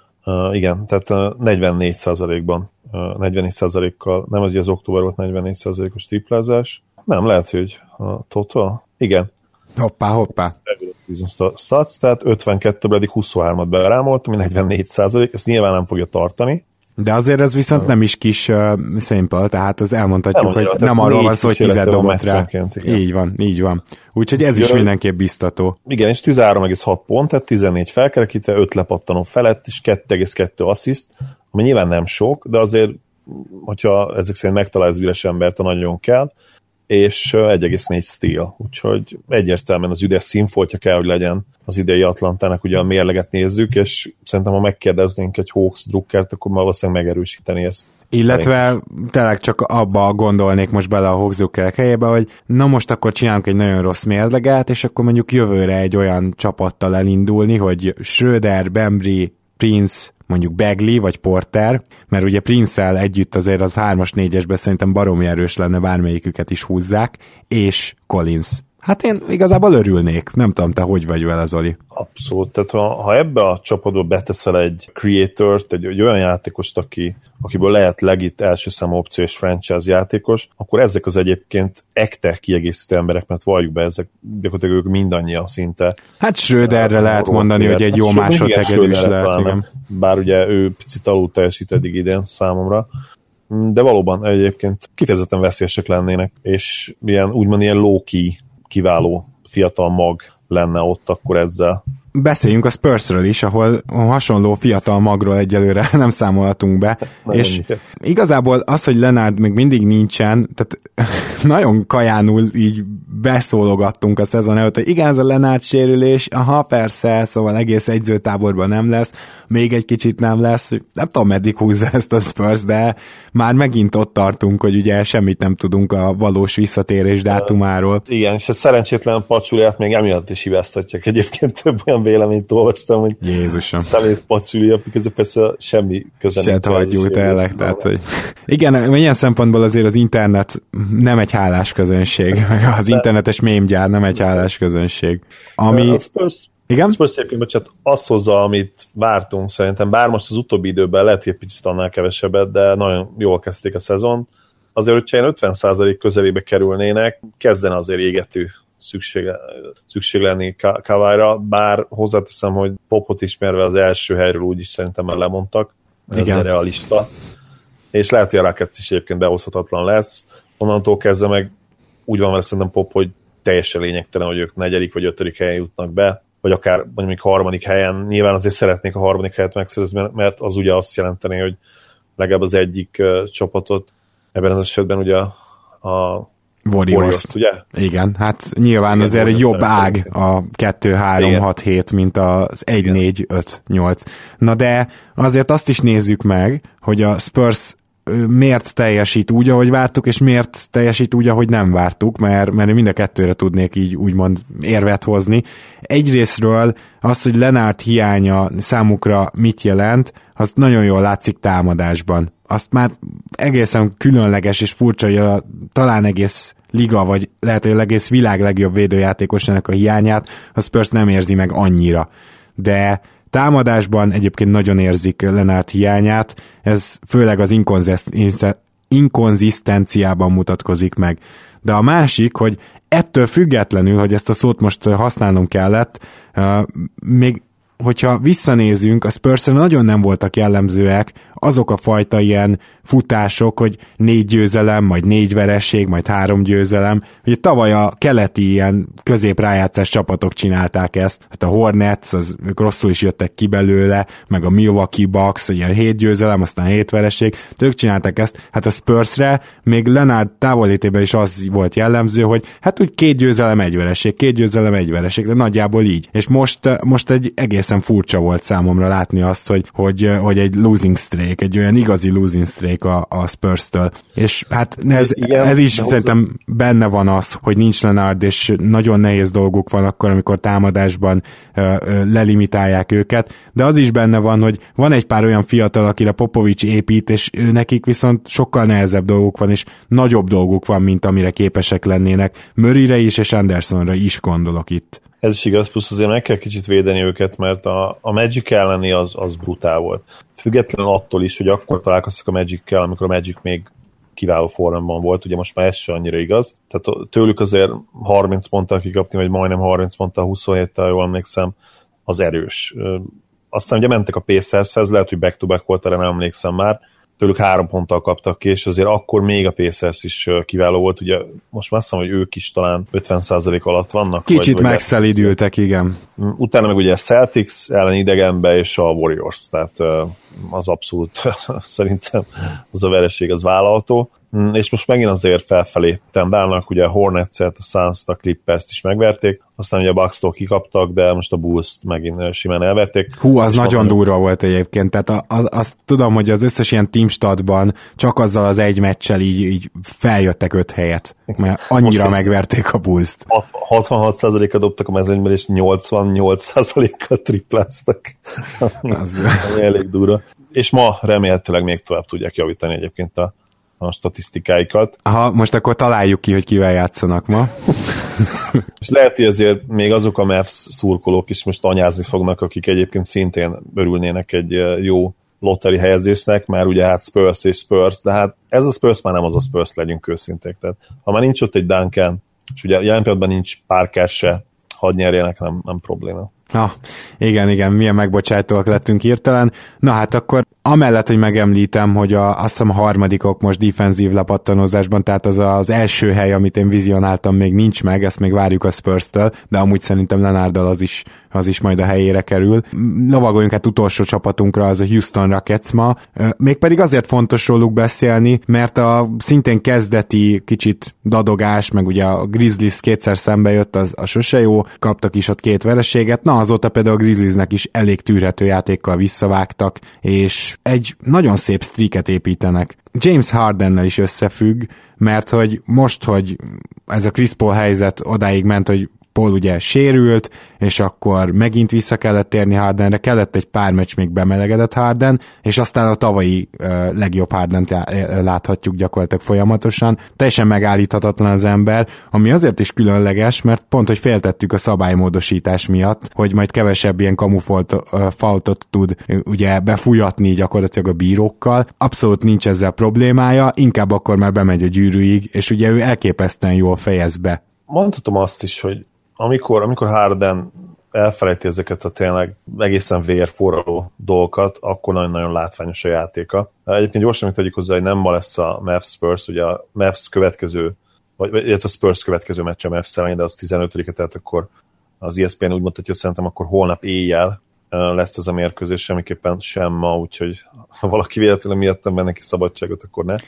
igen, tehát 44%-ban, 44%-kal, nem hogy az október volt 44%-os triplázás, nem, lehet, hogy a total, igen. Hoppá, hoppá. Stats, tehát 52 eddig 23-at berámolt, ami 44 százalék, ezt nyilván nem fogja tartani, de azért ez viszont nem is kis uh, szimple, tehát az elmondhatjuk, nem, hogy mondja, nem arról van szó, hogy tized dobott rá. Így van, így van. Úgyhogy ez Jön, is mindenképp biztató. Igen, és 13,6 pont, tehát 14 felkerekítve, 5 lepattanó felett, és 2,2 assziszt, ami nyilván nem sok, de azért, hogyha ezek szerint megtalálsz üres embert, a nagyon kell, és 1,4 steel, úgyhogy egyértelműen az üdes színfoltja kell, hogy legyen az idei Atlantának, ugye a mérleget nézzük, és szerintem ha megkérdeznénk egy Hawks drukkert, akkor valószínűleg megerősíteni ezt. Illetve tényleg csak abba gondolnék most bele a Hawks drukkerek helyébe, hogy na most akkor csinálunk egy nagyon rossz mérleget, és akkor mondjuk jövőre egy olyan csapattal elindulni, hogy Schröder, Bembry, Prince, mondjuk Bagley vagy Porter, mert ugye Prince-el együtt azért az 3-as, 4-esben szerintem baromi erős lenne, bármelyiküket is húzzák, és Collins. Hát én igazából örülnék. Nem tudom, te hogy vagy vele, Zoli. Abszolút. Tehát ha, ha ebbe a csapatba beteszel egy creator-t, egy, egy olyan játékost, aki, akiből lehet legit első számú opció és franchise játékos, akkor ezek az egyébként ekte kiegészítő emberek, mert valljuk be, ezek gyakorlatilag ők mindannyian szinte. Hát Schröderre uh, lehet mondani, hogy egy jó hát, másodhegedűs lehet. Igen. Bár ugye ő picit alul teljesít eddig idén számomra, de valóban egyébként kifejezetten veszélyesek lennének, és ilyen úgymond ilyen low-key kiváló fiatal mag lenne ott akkor ezzel. Beszéljünk a Spursről is, ahol hasonló fiatal magról egyelőre nem számolhatunk be, nagyon és nyilván. igazából az, hogy Lenárd még mindig nincsen, tehát nagyon kajánul így beszólogattunk a szezon előtt, hogy igen, ez a Lenárd sérülés, aha, persze, szóval egész egyzőtáborban nem lesz, még egy kicsit nem lesz, nem tudom, meddig húzza ezt a Spurs, de már megint ott tartunk, hogy ugye semmit nem tudunk a valós visszatérés dátumáról. Igen, és a szerencsétlen pacsuliát még emiatt is hibáztatják. Egyébként több olyan véleményt olvastam, hogy Jézusom. szemét pacsulia, közben persze semmi köze Se hagyjuk tényleg, tehát, hogy igen, ilyen szempontból azért az internet nem egy hálás közönség, az internetes mémgyár nem egy hálás közönség. Ami... A Spurs igen? Spurs egyébként csak azt hozza, amit vártunk szerintem, bár most az utóbbi időben lehet, hogy egy picit annál kevesebbet, de nagyon jól kezdték a szezon. Azért, hogyha ilyen 50% közelébe kerülnének, kezdene azért égető szükség, szükség lenni Kavályra, bár hozzáteszem, hogy Popot ismerve az első helyről úgyis szerintem már lemondtak, ez Igen. realista. És lehet, hogy a Rockets is egyébként behozhatatlan lesz. Onnantól kezdve meg úgy van vele szerintem Pop, hogy teljesen lényegtelen, hogy ők negyedik vagy ötödik helyen jutnak be vagy akár mondjuk harmadik helyen, nyilván azért szeretnék a harmadik helyet megszerezni, mert az ugye azt jelenteni, hogy legalább az egyik uh, csapatot, ebben az esetben ugye a, a Warriors. Warriors ugye? Igen, hát nyilván Igen, azért egy jobb ág a 2-3-6-7, mint az 1-4-5-8. Na de azért azt is nézzük meg, hogy a Spurs miért teljesít úgy, ahogy vártuk, és miért teljesít úgy, ahogy nem vártuk, mert, mert mind a kettőre tudnék így úgymond érvet hozni. Egyrésztről az, hogy Lenart hiánya számukra mit jelent, az nagyon jól látszik támadásban. Azt már egészen különleges és furcsa, hogy a, talán egész liga, vagy lehet, hogy a egész világ legjobb védőjátékosának a hiányát, a Spurs nem érzi meg annyira. De támadásban egyébként nagyon érzik Lenárt hiányát, ez főleg az inkonzisztenciában mutatkozik meg. De a másik, hogy ettől függetlenül, hogy ezt a szót most használnom kellett, még hogyha visszanézünk, a spurs nagyon nem voltak jellemzőek azok a fajta ilyen futások, hogy négy győzelem, majd négy vereség, majd három győzelem. Ugye tavaly a keleti ilyen középrájátszás csapatok csinálták ezt, hát a Hornets, az, ők rosszul is jöttek ki belőle, meg a Milwaukee Bucks, hogy ilyen hét győzelem, aztán hét vereség, ők csinálták ezt, hát a Spursre még Leonard távolétében is az volt jellemző, hogy hát úgy két győzelem, egy vereség, két győzelem, egy vereség, de nagyjából így. És most, most egy egészen furcsa volt számomra látni azt, hogy, hogy, hogy egy losing streak, egy olyan igazi losing streak a, a Spurs-től. És hát ez, Igen, ez is szerintem benne van az, hogy nincs Leonard, és nagyon nehéz dolguk van akkor, amikor támadásban ö, ö, lelimitálják őket, de az is benne van, hogy van egy pár olyan fiatal, akire Popovics épít, és nekik viszont sokkal nehezebb dolguk van, és nagyobb dolguk van, mint amire képesek lennének. Murrayre is, és Andersonra is gondolok itt. Ez is igaz, plusz azért meg kell kicsit védeni őket, mert a, a Magic elleni az, az brutál volt. Független attól is, hogy akkor találkoztak a Magic-kel, amikor a Magic még kiváló formában volt, ugye most már ez se annyira igaz. Tehát tőlük azért 30 ponttal kikapni, vagy majdnem 30 ponttal, 27-tel, jól emlékszem, az erős. Aztán ugye mentek a Pacershez, lehet, hogy back-to-back volt, erre nem emlékszem már, tőlük három ponttal kaptak ki, és azért akkor még a Pacers is kiváló volt, ugye most már azt hogy ők is talán 50% alatt vannak. Kicsit megszelidültek, igen. Mm, utána meg ugye a Celtics ellen idegenbe, és a Warriors, tehát az abszolút szerintem az a vereség az vállalható. Mm, és most megint azért felfelé tendálnak, ugye a Hornets-et, a Suns-t, a Clippers-t is megverték, aztán ugye a Bucks-tól kikaptak, de most a Bulls-t megint simán elverték. Hú, az nagyon van... durva volt egyébként, tehát az, azt tudom, hogy az összes ilyen teamstatban csak azzal az egy meccsel így, így feljöttek öt helyet, mert annyira most megverték a Bulls-t. 66%-a dobtak a mezőnyben, és 88%-a tripláztak. Az... elég durva. És ma remélhetőleg még tovább tudják javítani egyébként a a statisztikáikat. Aha, most akkor találjuk ki, hogy kivel játszanak ma. és lehet, hogy azért még azok a Mavs szurkolók is most anyázni fognak, akik egyébként szintén örülnének egy eh, jó lotteri helyezésnek, mert ugye hát Spurs és Spurs, de hát ez a Spurs már nem az a Spurs, legyünk őszinték. Tehát ha már nincs ott egy Duncan, és ugye jelen pillanatban nincs Parker se, hadd nyerjenek, nem, nem probléma. Na, igen, igen, milyen megbocsátóak lettünk hirtelen. Na hát akkor amellett, hogy megemlítem, hogy a, azt hiszem a harmadikok most defenzív lepattanózásban, tehát az az első hely, amit én vizionáltam, még nincs meg, ezt még várjuk a Spurs-től, de amúgy szerintem Lenárdal az is, az is majd a helyére kerül. Lovagoljunk hát utolsó csapatunkra, az a Houston Rockets ma. Mégpedig azért fontos róluk beszélni, mert a szintén kezdeti kicsit dadogás, meg ugye a Grizzlies kétszer szembe jött, az a sose jó, kaptak is ott két vereséget, na azóta például a Grizzliesnek is elég tűrhető játékkal visszavágtak, és egy nagyon szép streaket építenek. James Hardennel is összefügg, mert hogy most, hogy ez a Chris Paul helyzet odáig ment, hogy Paul ugye sérült, és akkor megint vissza kellett térni Hardenre, kellett egy pár meccs még bemelegedett Harden, és aztán a tavalyi uh, legjobb Hardent láthatjuk gyakorlatilag folyamatosan. Teljesen megállíthatatlan az ember, ami azért is különleges, mert pont, hogy féltettük a szabálymódosítás miatt, hogy majd kevesebb ilyen kamufaltot tud ugye befújatni gyakorlatilag a bírókkal. Abszolút nincs ezzel problémája, inkább akkor már bemegy a gyűrűig, és ugye ő elképesztően jól fejez be mondhatom azt is, hogy amikor, amikor Harden elfelejti ezeket a tényleg egészen vérforraló dolgokat, akkor nagyon-nagyon látványos a játéka. Egyébként gyorsan még tegyük hozzá, hogy nem ma lesz a Mavs Spurs, ugye a Mavs következő, vagy illetve a Spurs következő meccs a Mavs de az 15 tehát akkor az ESPN úgy mondta, hogy szerintem akkor holnap éjjel lesz ez a mérkőzés, semmiképpen sem ma, úgyhogy ha valaki véletlenül miattam venne ki szabadságot, akkor ne.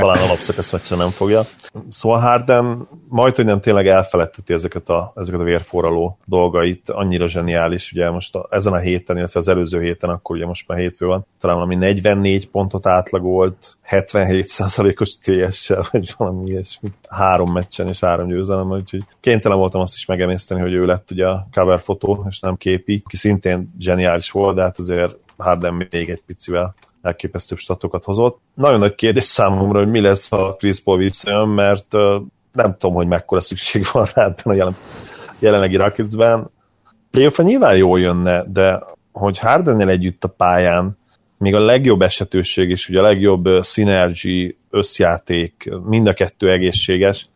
Talán alapszakasz meccsen nem fogja. Szóval Harden majd, hogy nem tényleg elfeledteti ezeket a, ezeket a vérforraló dolgait, annyira zseniális, ugye most a, ezen a héten, illetve az előző héten, akkor ugye most már hétfő van, talán valami 44 pontot átlagolt, 77%-os TS-sel, vagy valami ilyesmi. Három meccsen és három győzelem, úgyhogy kénytelen voltam azt is megemészteni, hogy ő lett ugye a cover fotó, és nem képi, ki szintén zseniális volt, de hát azért Harden még egy picivel elképesztőbb statokat hozott. Nagyon nagy kérdés számomra, hogy mi lesz, ha Chris Paul visszajön, mert nem tudom, hogy mekkora szükség van rá a jelen, jelenlegi Rocketsben. playoff nyilván jól jönne, de hogy harden együtt a pályán, még a legjobb esetőség és ugye a legjobb synergy, összjáték, mind a kettő egészséges,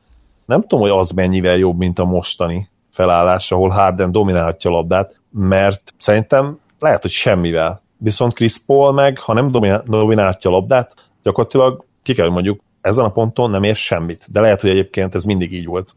nem tudom, hogy az mennyivel jobb, mint a mostani felállás, ahol Harden dominálhatja a labdát, mert szerintem lehet, hogy semmivel. Viszont Chris Paul meg, ha nem dominálhatja a labdát, gyakorlatilag ki kell, mondjuk ezen a ponton nem ér semmit. De lehet, hogy egyébként ez mindig így volt.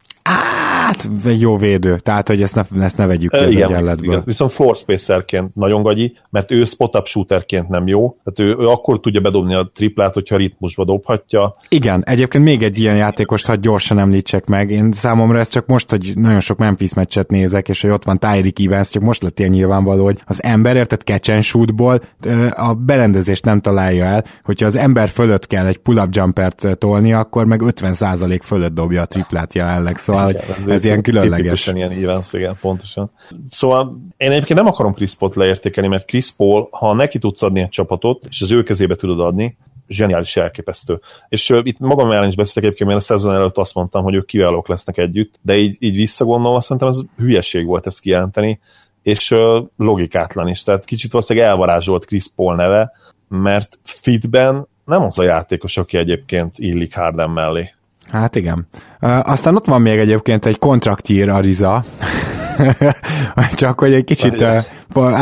Hát, jó védő, tehát, hogy ezt ne, ezt ne vegyük ki az igen, egyenletből. Igen. Viszont floor spacerként nagyon gagyi, mert ő spot-up shooterként nem jó, tehát ő, ő akkor tudja bedobni a triplát, hogyha ritmusba dobhatja. Igen, egyébként még egy ilyen játékost, ha gyorsan említsek meg, én számomra ez csak most, hogy nagyon sok Memphis meccset nézek, és hogy ott van Tyreek Evans, csak most lett ilyen nyilvánvaló, hogy az ember, érted catch and shootból a berendezést nem találja el, hogyha az ember fölött kell egy pull-up jumpert tolni, akkor meg 50% fölött dobja a triplát jelenleg, szóval igen, ez ilyen különleges. ilyen Evans, igen, pontosan. Szóval én egyébként nem akarom Chris Paul leértékelni, mert Chris Paul, ha neki tudsz adni egy csapatot, és az ő kezébe tudod adni, zseniális, elképesztő. És uh, itt magam ellen is beszélek egyébként, mert a szezon előtt azt mondtam, hogy ők kiválók lesznek együtt, de így, így visszagondolva szerintem ez hülyeség volt ezt kijelenteni, és uh, logikátlan is. Tehát kicsit valószínűleg elvarázsolt Chris Paul neve, mert fitben nem az a játékos, aki egyébként illik Harden mellé. Hát igen. Aztán ott van még egyébként egy kontraktír Ariza, csak hogy egy kicsit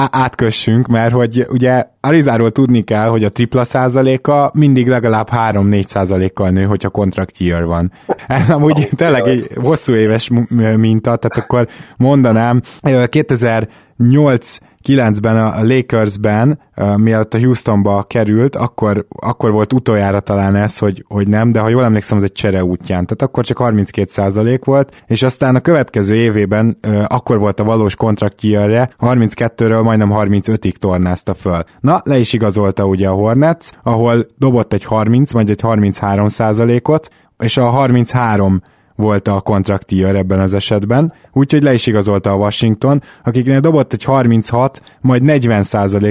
átkössünk, mert hogy ugye Arizáról tudni kell, hogy a tripla százaléka mindig legalább 3-4 százalékkal nő, hogyha kontraktír van. Ez amúgy tényleg egy hosszú éves minta, tehát akkor mondanám, 2008 9-ben a Lakersben, mielőtt a Houstonba került, akkor, akkor volt utoljára talán ez, hogy, hogy nem, de ha jól emlékszem, az egy csere útján. Tehát akkor csak 32% volt, és aztán a következő évében akkor volt a valós kontraktjére, 32-ről majdnem 35-ig tornázta föl. Na, le is igazolta ugye a Hornets, ahol dobott egy 30, majd egy 33 ot és a 33 volt a kontraktír ebben az esetben, úgyhogy le is igazolta a Washington, akiknél dobott egy 36, majd 40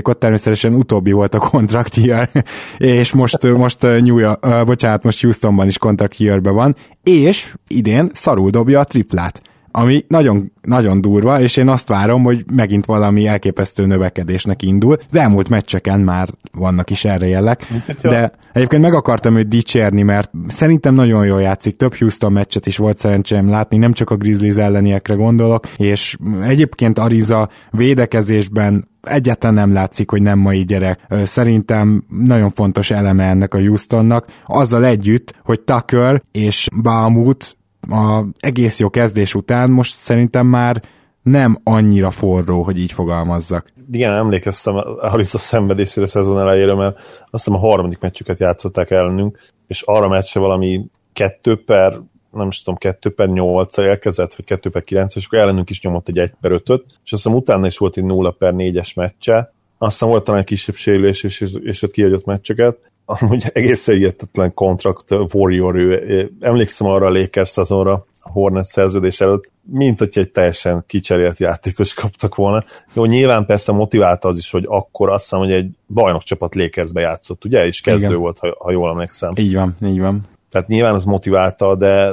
ot természetesen utóbbi volt a kontraktír, és most, most New York, bocsánat, most Houstonban is kontraktírbe van, és idén szarul dobja a triplát ami nagyon, nagyon durva, és én azt várom, hogy megint valami elképesztő növekedésnek indul. Az elmúlt meccseken már vannak is erre jelek, de egyébként meg akartam őt dicsérni, mert szerintem nagyon jól játszik, több Houston meccset is volt szerencsém látni, nem csak a Grizzlies elleniekre gondolok, és egyébként Ariza védekezésben egyáltalán nem látszik, hogy nem mai gyerek. Szerintem nagyon fontos eleme ennek a Houstonnak, azzal együtt, hogy Tucker és Baumut a egész jó kezdés után most szerintem már nem annyira forró, hogy így fogalmazzak. Igen, emlékeztem Alice a szenvedésére szezon elejére, mert azt hiszem a harmadik meccsüket játszották ellenünk, és arra meccse valami kettő per nem is tudom, 2 per 8 elkezdett, vagy 2 per 9 és akkor ellenünk is nyomott egy 1 per 5 és azt hiszem utána is volt egy 0 per 4-es meccse, aztán volt talán egy kisebb sérülés, és, és ott kiadott meccseket, amúgy egészen hihetetlen kontrakt warrior, ő, emlékszem arra a Lakers szezonra, a Hornet szerződés előtt, mint hogy egy teljesen kicserélt játékos kaptak volna. Jó, nyilván persze motiválta az is, hogy akkor azt hiszem, hogy egy bajnokcsapat Lakersbe játszott, ugye? És kezdő Igen. volt, ha, ha jól emlékszem. Így van, így van. Tehát nyilván az motiválta, de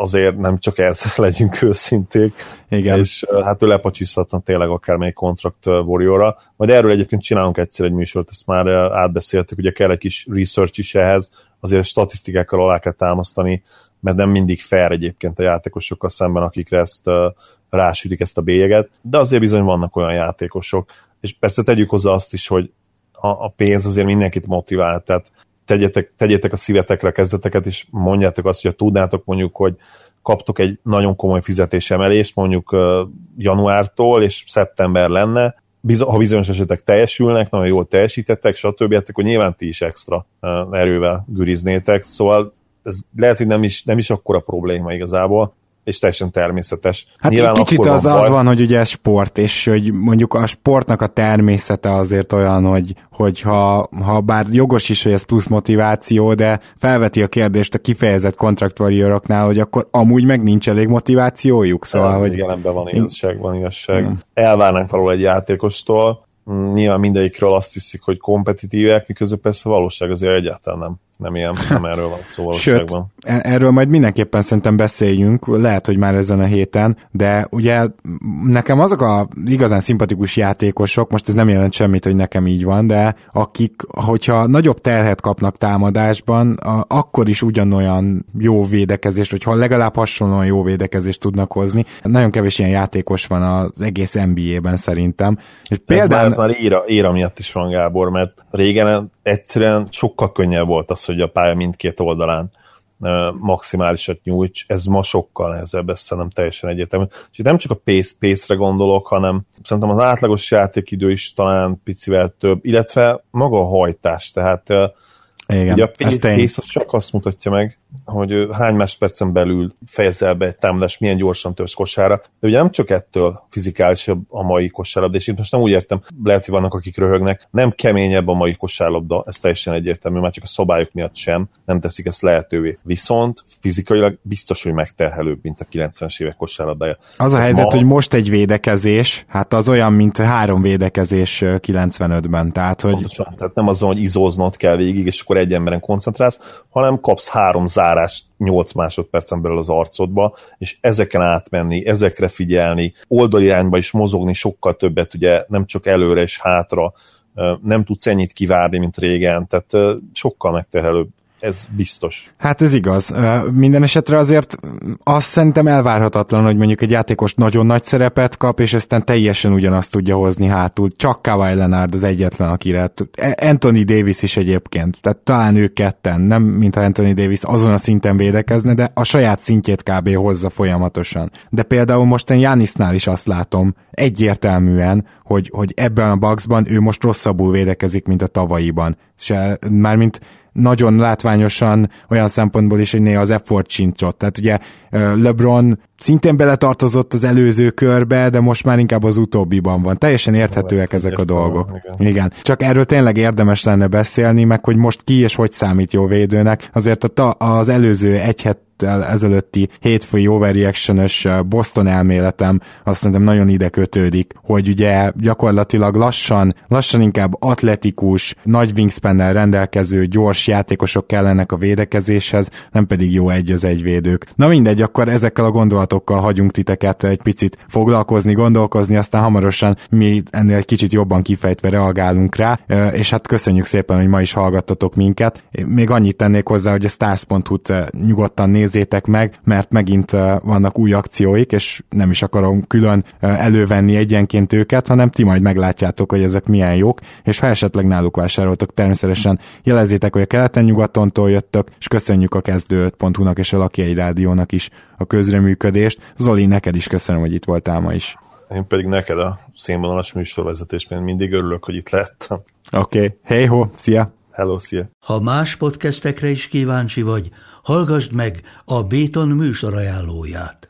azért nem csak ez, legyünk őszinték. Igen. És hát ő lepacsizhatna tényleg akármelyik kontrakt warrior Majd erről egyébként csinálunk egyszer egy műsort, ezt már átbeszéltük, ugye kell egy kis research is ehhez, azért statisztikákkal alá kell támasztani, mert nem mindig fair egyébként a játékosokkal szemben, akikre ezt rásütik ezt a bélyeget, de azért bizony vannak olyan játékosok, és persze tegyük hozzá azt is, hogy a, a pénz azért mindenkit motivál, tehát tegyetek, tegyétek a szívetekre kezdeteket, és mondjátok azt, hogy tudnátok mondjuk, hogy kaptok egy nagyon komoly fizetésemelést mondjuk januártól, és szeptember lenne, ha bizonyos esetek teljesülnek, nagyon jól teljesítettek, stb., hát akkor nyilván ti is extra erővel güriznétek, szóval ez lehet, hogy nem is, nem is akkora probléma igazából, és teljesen természetes. Hát Nyilván egy kicsit az, az van, hogy ugye ez sport, és hogy mondjuk a sportnak a természete azért olyan, hogy, hogy ha, ha bár jogos is, hogy ez plusz motiváció, de felveti a kérdést a kifejezett kontraktvarrioroknál, hogy akkor amúgy meg nincs elég motivációjuk, szóval, hogy... Igen, van igazság, van igazság. Hmm. Elvárnánk való egy játékostól, nyilván mindegyikről azt hiszik, hogy kompetitívek, miközben persze a valóság azért egyáltalán nem nem ilyen, nem erről van szó Sőt, e- erről majd mindenképpen szerintem beszéljünk, lehet, hogy már ezen a héten, de ugye nekem azok a igazán szimpatikus játékosok, most ez nem jelent semmit, hogy nekem így van, de akik, hogyha nagyobb terhet kapnak támadásban, akkor is ugyanolyan jó védekezést, vagy ha legalább hasonlóan jó védekezést tudnak hozni. Nagyon kevés ilyen játékos van az egész NBA-ben szerintem. És például... Ez már, ez már éra, éra miatt is van, Gábor, mert régen egyszerűen sokkal könnyebb volt az, hogy a pálya mindkét oldalán maximálisat nyújts, ez ma sokkal nehezebb, ez szerintem teljesen egyértelmű. És itt nem csak a pace, pace-re gondolok, hanem szerintem az átlagos játékidő is talán picivel több, illetve maga a hajtás, tehát igen, ugye a pace az csak azt mutatja meg, hogy hány másodpercen belül fejezel be egy támadás, milyen gyorsan törsz kosára. De ugye nem csak ettől fizikális a mai kosárlabda, és itt most nem úgy értem, lehet, hogy vannak, akik röhögnek, nem keményebb a mai kosárlabda, ez teljesen egyértelmű, már csak a szabályok miatt sem, nem teszik ezt lehetővé. Viszont fizikailag biztos, hogy megterhelőbb, mint a 90-es évek kosárlabdája. Az a helyzet, ma... hogy most egy védekezés, hát az olyan, mint három védekezés 95-ben, tehát hogy... Pontosan, tehát nem azon, hogy izóznod kell végig, és akkor egy emberen koncentrálsz, hanem kapsz három zárást 8 másodpercen belül az arcodba, és ezeken átmenni, ezekre figyelni, oldalirányba is mozogni sokkal többet, ugye nem csak előre és hátra, nem tudsz ennyit kivárni, mint régen, tehát sokkal megterhelőbb ez biztos. Hát ez igaz. Minden esetre azért azt szerintem elvárhatatlan, hogy mondjuk egy játékos nagyon nagy szerepet kap, és aztán teljesen ugyanazt tudja hozni hátul. Csak Kawhi Leonard az egyetlen, akire. Anthony Davis is egyébként. Tehát talán ők ketten. Nem, mintha Anthony Davis azon a szinten védekezne, de a saját szintjét kb. hozza folyamatosan. De például most én Jánisznál is azt látom egyértelműen, hogy, hogy ebben a boxban ő most rosszabbul védekezik, mint a tavalyiban. Se, mármint nagyon látványosan olyan szempontból is, hogy néha az effort sincs ott. Tehát ugye LeBron szintén beletartozott az előző körbe, de most már inkább az utóbbiban van. Teljesen érthetőek ezek a dolgok. Igen. igen. Csak erről tényleg érdemes lenne beszélni, meg hogy most ki és hogy számít jó védőnek. Azért az előző egy héttel ezelőtti hétfői overreaction Boston elméletem azt szerintem nagyon ide kötődik, hogy ugye gyakorlatilag lassan, lassan inkább atletikus, nagy wingspannel rendelkező, gyors játékosok kellenek a védekezéshez, nem pedig jó egy az egy védők. Na mindegy, akkor ezekkel a gondolatokkal hagyunk titeket egy picit foglalkozni, gondolkozni, aztán hamarosan mi ennél egy kicsit jobban kifejtve reagálunk rá, és hát köszönjük szépen, hogy ma is hallgattatok minket. Még annyit tennék hozzá, hogy a stars.hu-t nyugodtan néz nézzétek meg, mert megint vannak új akcióik, és nem is akarom külön elővenni egyenként őket, hanem ti majd meglátjátok, hogy ezek milyen jók, és ha esetleg náluk vásároltok, természetesen jelezzétek, hogy a keleten-nyugatontól jöttök, és köszönjük a kezdő.hu-nak és a Lakiai Rádiónak is a közreműködést. Zoli, neked is köszönöm, hogy itt voltál ma is. Én pedig neked a színvonalas műsorvezetésben mindig örülök, hogy itt lettem. Oké, okay. hey ho, szia! Hello, szia! Ha más podcastekre is kíváncsi vagy, hallgassd meg a Béton műsor ajánlóját.